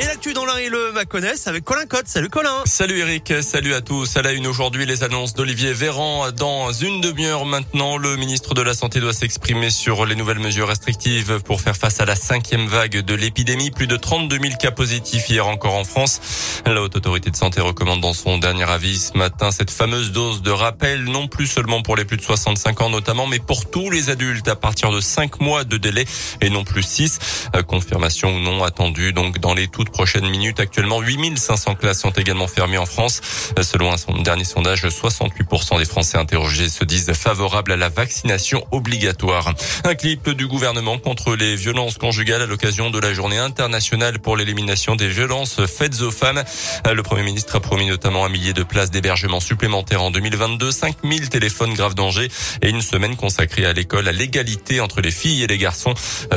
Et l'actu dans l'un et le Maconnais avec Colin Cotte. Salut Colin. Salut Eric, salut à tous. À la une aujourd'hui, les annonces d'Olivier Véran. Dans une demi-heure maintenant, le ministre de la Santé doit s'exprimer sur les nouvelles mesures restrictives pour faire face à la cinquième vague de l'épidémie. Plus de 32 000 cas positifs hier encore en France. La Haute Autorité de Santé recommande dans son dernier avis ce matin cette fameuse dose de rappel, non plus seulement pour les plus de 65 ans notamment, mais pour tous les adultes à partir de 5 mois de délai et non plus 6. Confirmation ou non attendue donc dans les toutes prochaines minutes. Actuellement, 8500 classes sont également fermées en France. Selon un dernier sondage, 68% des Français interrogés se disent favorables à la vaccination obligatoire. Un clip du gouvernement contre les violences conjugales à l'occasion de la journée internationale pour l'élimination des violences faites aux femmes. Le Premier ministre a promis notamment un millier de places d'hébergement supplémentaires en 2022, 5000 téléphones grave danger et une semaine consacrée à l'école à l'égalité entre les filles et les garçons.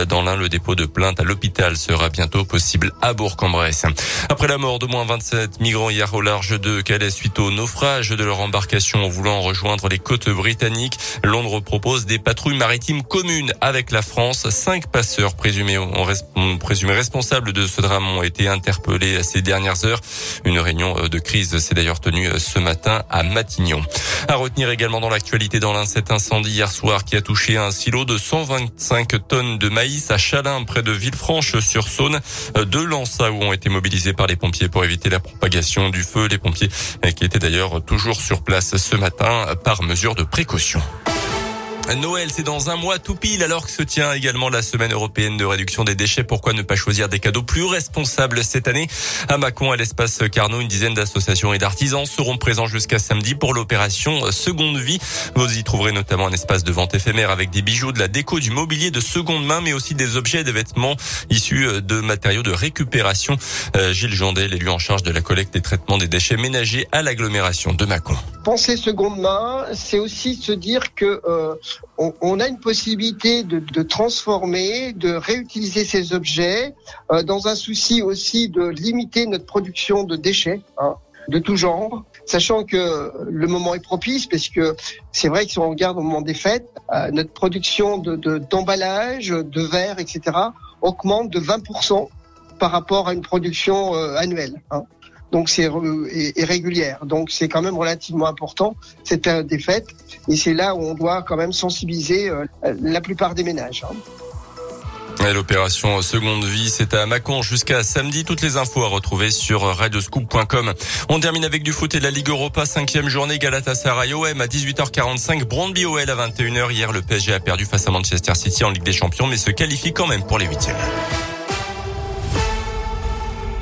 Dans l'un, le dépôt de plainte à l'hôpital sera bientôt possible à Bourg. Après la mort de moins 27 migrants hier au large de Calais suite au naufrage de leur embarcation en voulant rejoindre les côtes britanniques, Londres propose des patrouilles maritimes communes avec la France. Cinq passeurs présumés, présumés responsables de ce drame ont été interpellés ces dernières heures. Une réunion de crise s'est d'ailleurs tenue ce matin à Matignon. À retenir également dans l'actualité dans l'un cet incendie hier soir qui a touché un silo de 125 tonnes de maïs à Chalin près de Villefranche-sur-Saône. Deux lances ont été mobilisés par les pompiers pour éviter la propagation du feu. Les pompiers qui étaient d'ailleurs toujours sur place ce matin par mesure de précaution. Noël, c'est dans un mois tout pile alors que se tient également la semaine européenne de réduction des déchets. Pourquoi ne pas choisir des cadeaux plus responsables cette année? À Mâcon, à l'espace Carnot, une dizaine d'associations et d'artisans seront présents jusqu'à samedi pour l'opération Seconde Vie. Vous y trouverez notamment un espace de vente éphémère avec des bijoux, de la déco, du mobilier de seconde main, mais aussi des objets et des vêtements issus de matériaux de récupération. Gilles Jandet, l'élu en charge de la collecte et traitement des déchets ménagers à l'agglomération de Mâcon. Penser seconde main, c'est aussi se dire que euh, on, a une possibilité de, de, transformer, de réutiliser ces objets, euh, dans un souci aussi de limiter notre production de déchets. Hein, de tout genre, sachant que le moment est propice, parce que c'est vrai que si on regarde au moment des fêtes, euh, notre production de d'emballage, de, de verre, etc., augmente de 20% par rapport à une production annuelle. Hein donc c'est irrégulière. Donc c'est quand même relativement important cette période des fêtes et c'est là où on doit quand même sensibiliser la plupart des ménages. L'opération Seconde Vie, c'est à Mâcon jusqu'à samedi. Toutes les infos à retrouver sur radioscoop.com. On termine avec du foot et la Ligue Europa, cinquième journée Galatasaray OM à 18h45, Brondby OL à 21h. Hier, le PSG a perdu face à Manchester City en Ligue des Champions, mais se qualifie quand même pour les huitièmes.